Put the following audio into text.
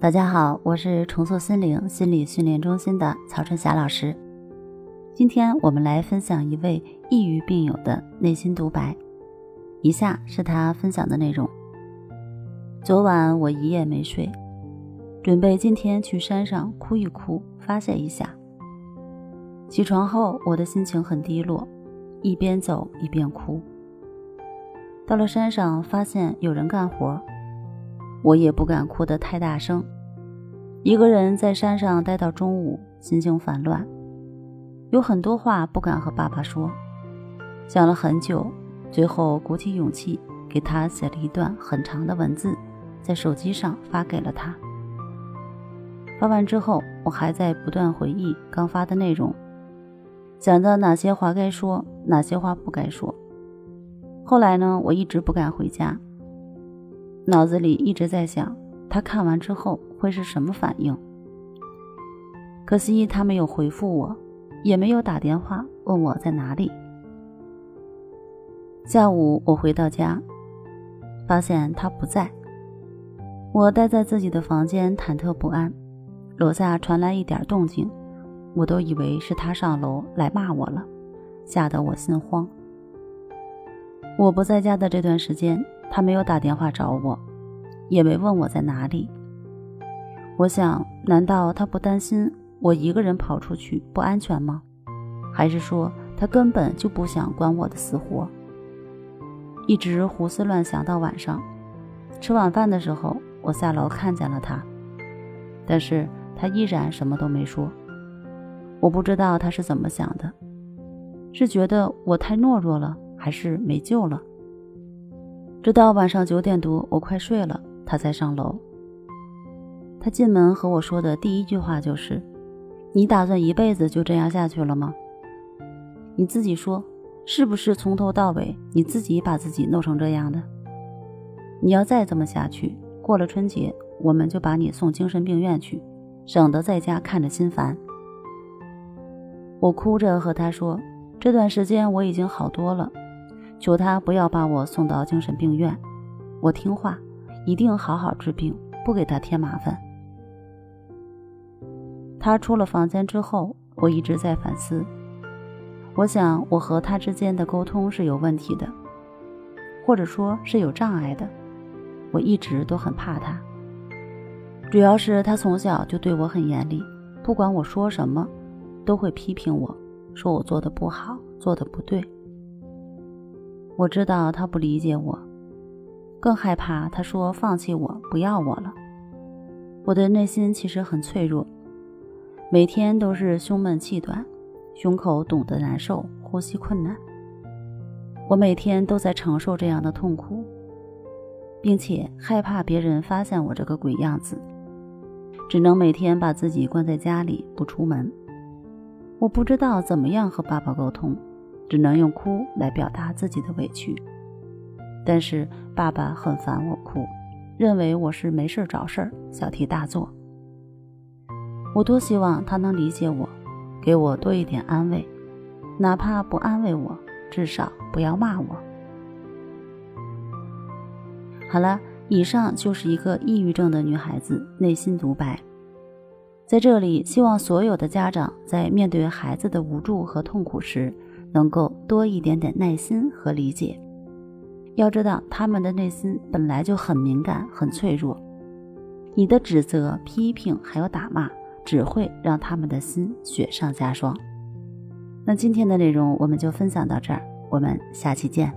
大家好，我是重塑心灵心理训练中心的曹春霞老师。今天我们来分享一位抑郁病友的内心独白。以下是他分享的内容：昨晚我一夜没睡，准备今天去山上哭一哭，发泄一下。起床后，我的心情很低落，一边走一边哭。到了山上，发现有人干活。我也不敢哭得太大声，一个人在山上待到中午，心情烦乱，有很多话不敢和爸爸说，想了很久，最后鼓起勇气给他写了一段很长的文字，在手机上发给了他。发完之后，我还在不断回忆刚发的内容，想着哪些话该说，哪些话不该说。后来呢，我一直不敢回家。脑子里一直在想，他看完之后会是什么反应？可惜他没有回复我，也没有打电话问我在哪里。下午我回到家，发现他不在。我待在自己的房间，忐忑不安。楼下传来一点动静，我都以为是他上楼来骂我了，吓得我心慌。我不在家的这段时间。他没有打电话找我，也没问我在哪里。我想，难道他不担心我一个人跑出去不安全吗？还是说他根本就不想管我的死活？一直胡思乱想到晚上，吃晚饭的时候，我下楼看见了他，但是他依然什么都没说。我不知道他是怎么想的，是觉得我太懦弱了，还是没救了？直到晚上九点多，我快睡了，他才上楼。他进门和我说的第一句话就是：“你打算一辈子就这样下去了吗？你自己说，是不是从头到尾你自己把自己弄成这样的？你要再这么下去，过了春节我们就把你送精神病院去，省得在家看着心烦。”我哭着和他说：“这段时间我已经好多了。”求他不要把我送到精神病院，我听话，一定好好治病，不给他添麻烦。他出了房间之后，我一直在反思。我想我和他之间的沟通是有问题的，或者说是有障碍的。我一直都很怕他，主要是他从小就对我很严厉，不管我说什么，都会批评我，说我做的不好，做的不对。我知道他不理解我，更害怕他说放弃我不要我了。我的内心其实很脆弱，每天都是胸闷气短，胸口堵得难受，呼吸困难。我每天都在承受这样的痛苦，并且害怕别人发现我这个鬼样子，只能每天把自己关在家里不出门。我不知道怎么样和爸爸沟通。只能用哭来表达自己的委屈，但是爸爸很烦我哭，认为我是没事找事儿，小题大做。我多希望他能理解我，给我多一点安慰，哪怕不安慰我，至少不要骂我。好了，以上就是一个抑郁症的女孩子内心独白。在这里，希望所有的家长在面对孩子的无助和痛苦时，能够多一点点耐心和理解。要知道，他们的内心本来就很敏感、很脆弱。你的指责、批评还有打骂，只会让他们的心雪上加霜。那今天的内容我们就分享到这儿，我们下期见。